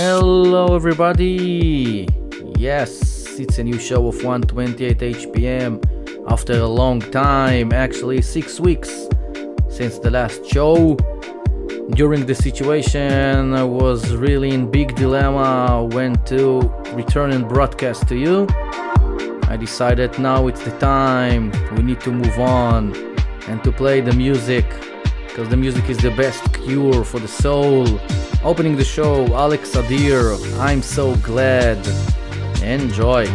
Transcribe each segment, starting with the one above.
Hello, everybody. Yes, it's a new show of 128 HPM after a long time, actually, six weeks since the last show. During the situation, I was really in big dilemma when to return and broadcast to you. I decided now it's the time, we need to move on and to play the music because the music is the best cure for the soul. Opening the show, Alex Adair, I'm so glad. Enjoy.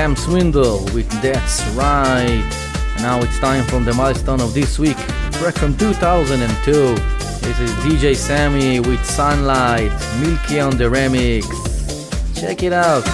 Dam Swindle with That's Right. Now it's time from the milestone of this week, track from 2002. This is DJ Sammy with Sunlight, Milky on the remix. Check it out.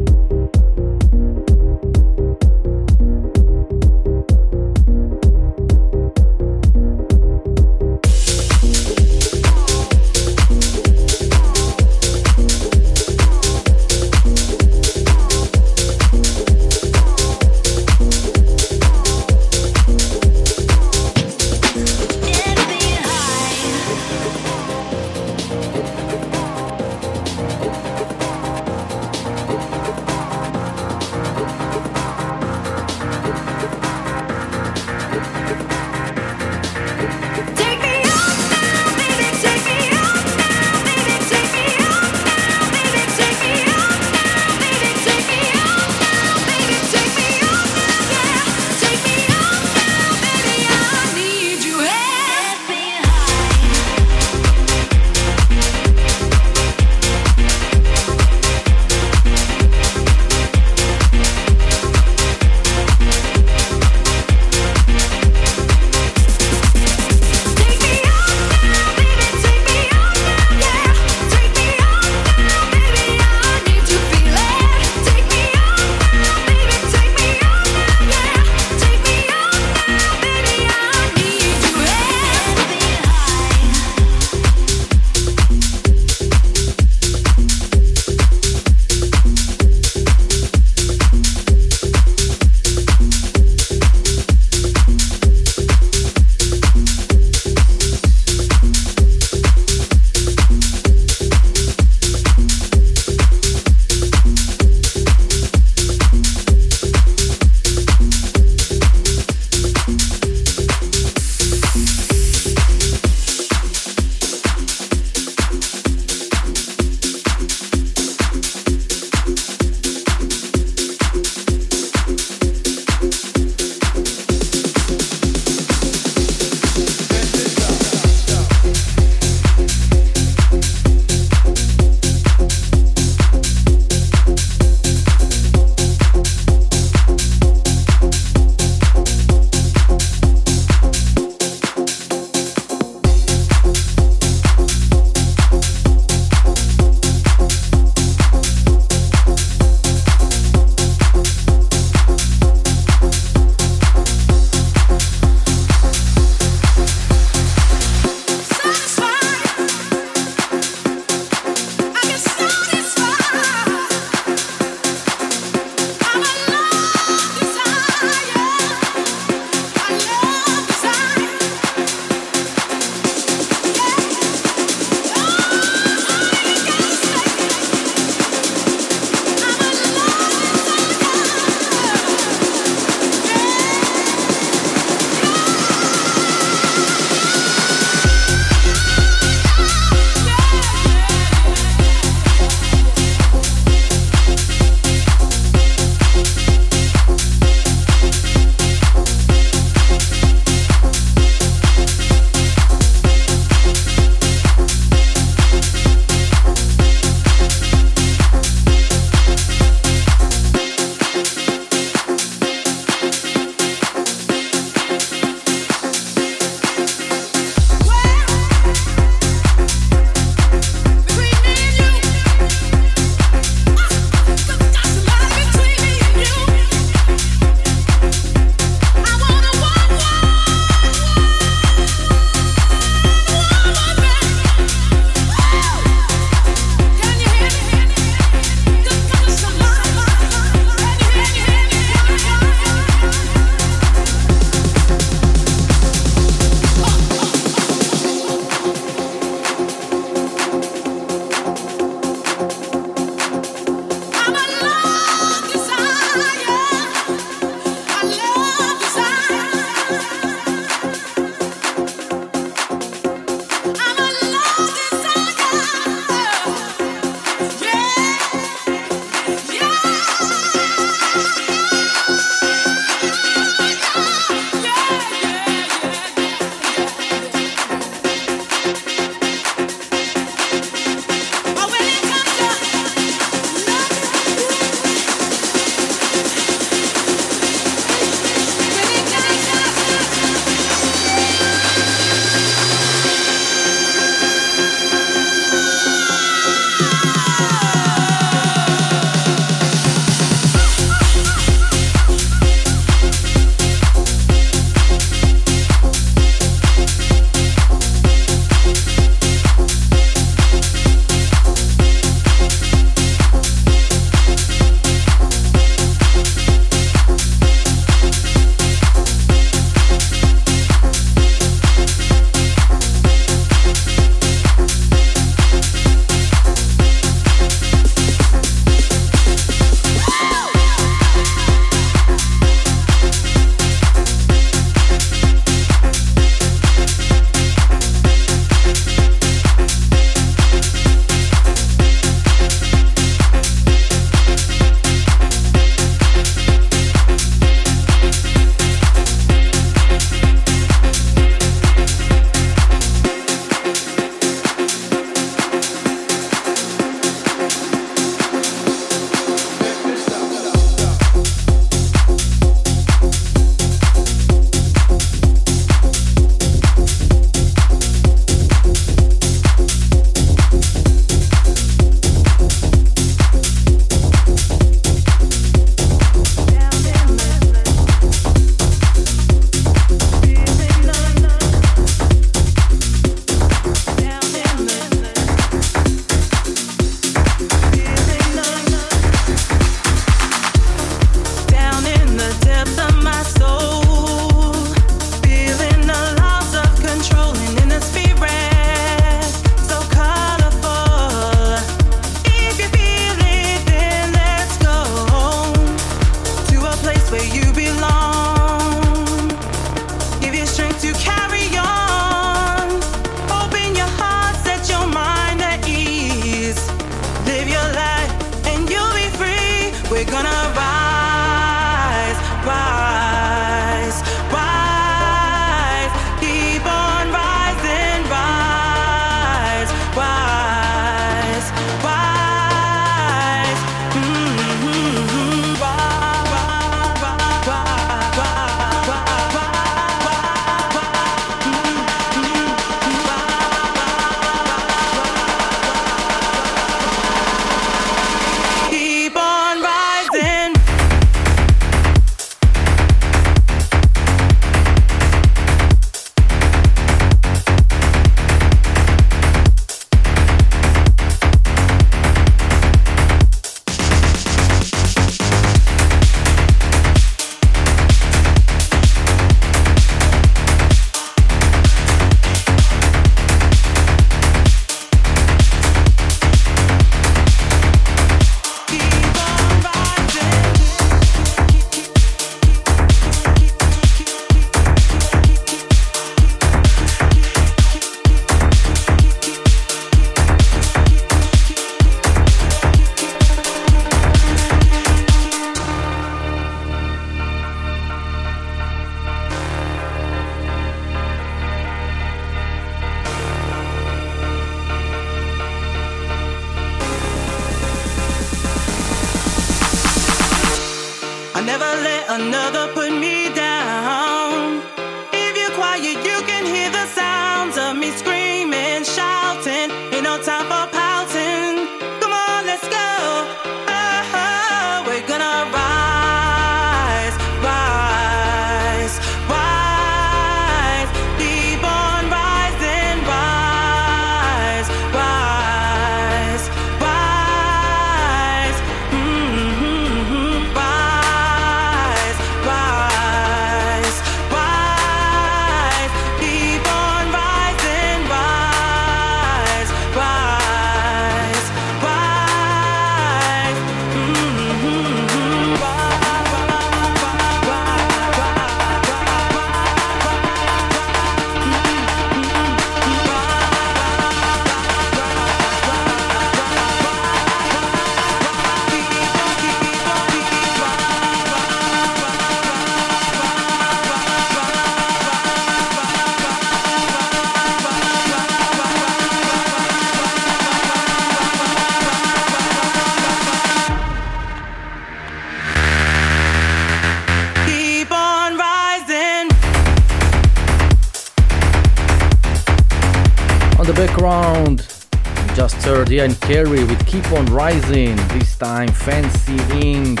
Rising, this time Fancy Inc.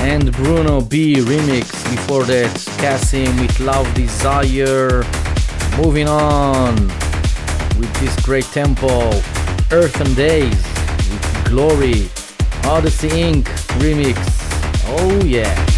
and Bruno Be remix. Before that, CASSIMM with Love Desire. Moving on with this great tempo, Earth n Days with Glory, Odyssey Inc. remix. Oh yeah.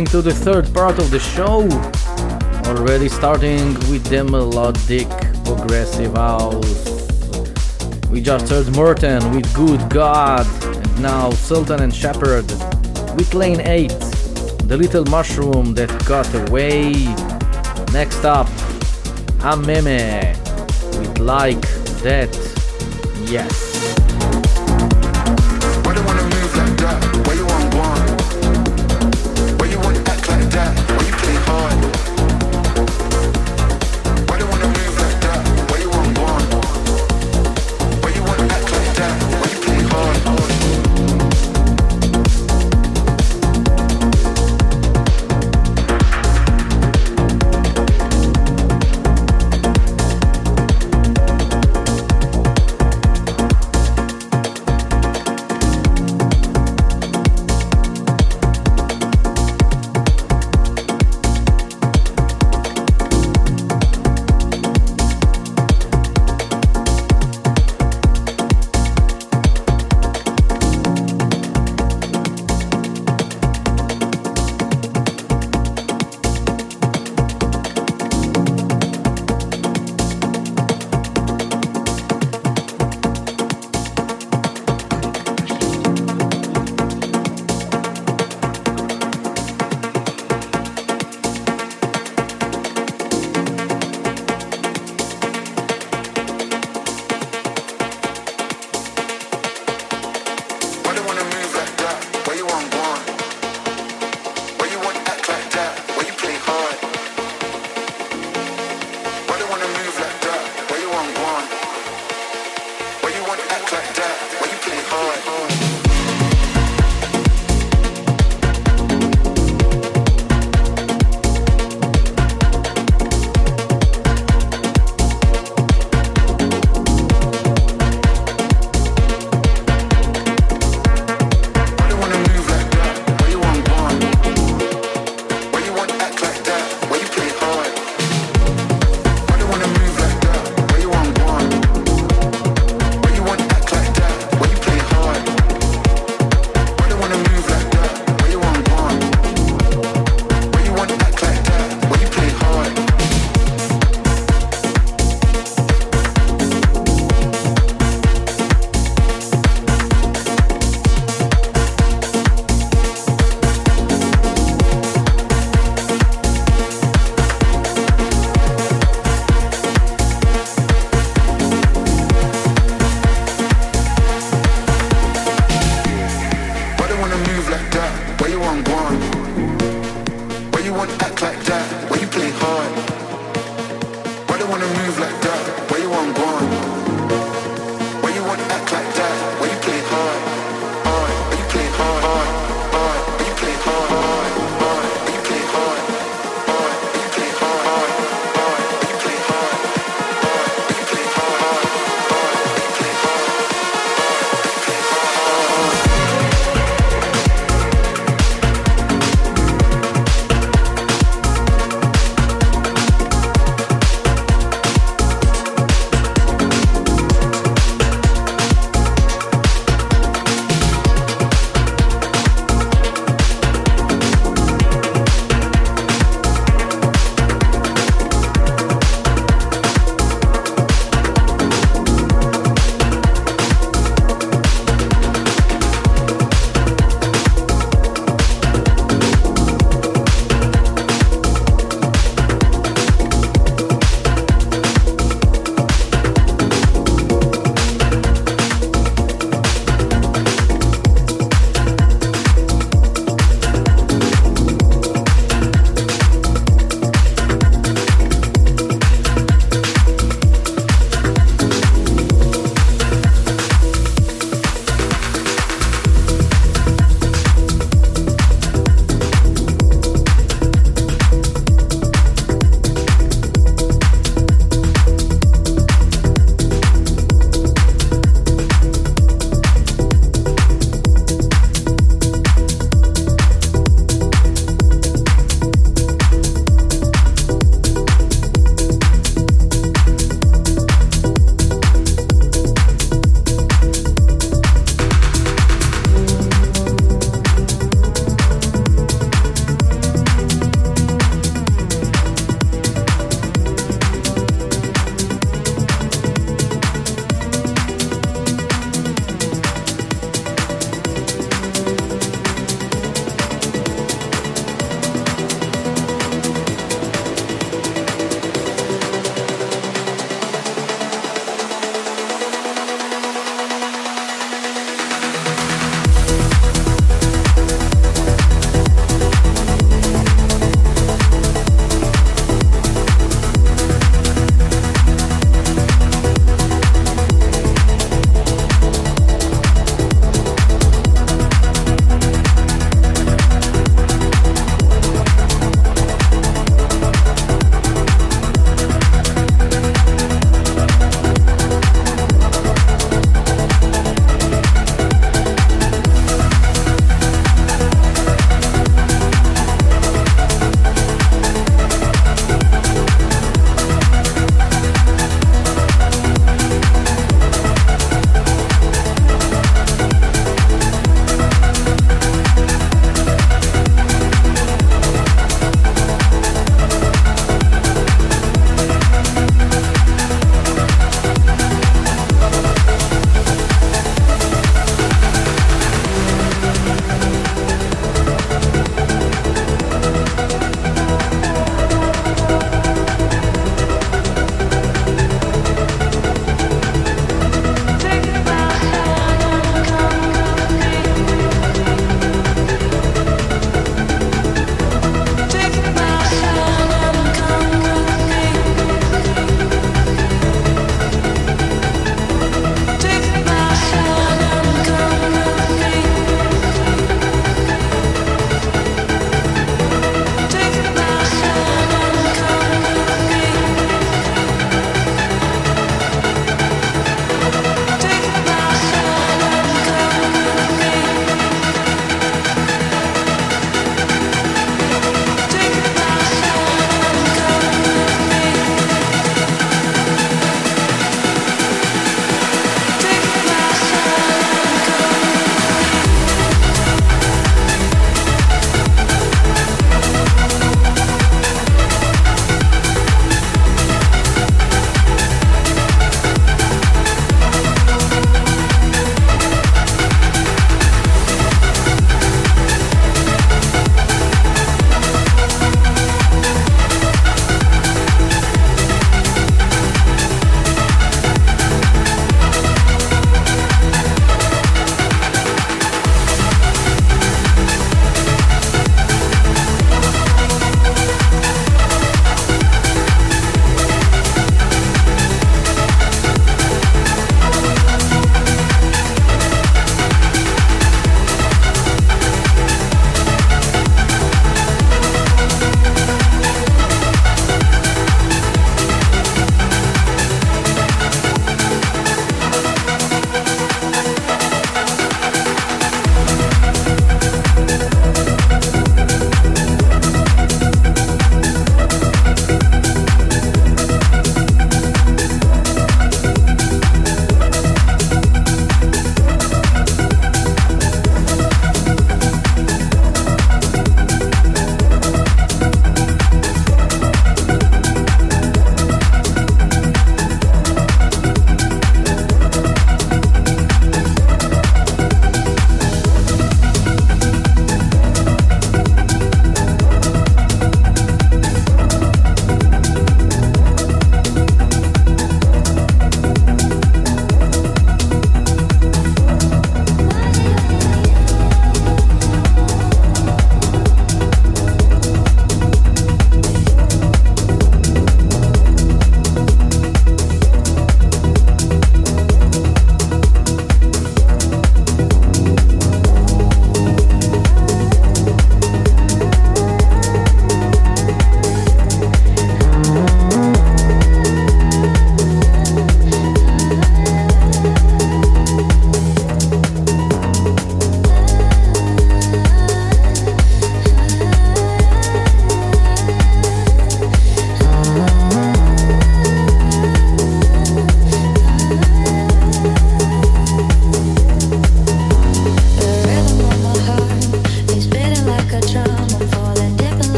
Diving to the third part of the show. Already starting with the melodic progressive house. We just heard Morten with Good God, and now Sultan and Shepard with Lane 8, the little mushroom that got away. Next up, Ameme with Like That.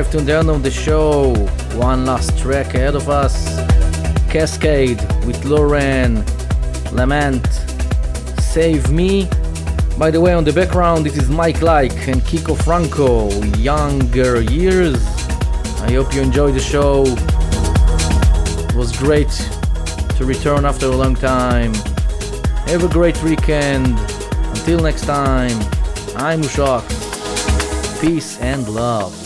Arrived to the end of the show. One last track ahead of us Kaskade with Lauren, L'aimant, Save Me. By the way, on the background, it is Mike Like and Kiko Franco, Younger Years. I hope you enjoyed the show. It was great to return after a long time. Have a great weekend. Until next time, I'm Ushak. Peace and love.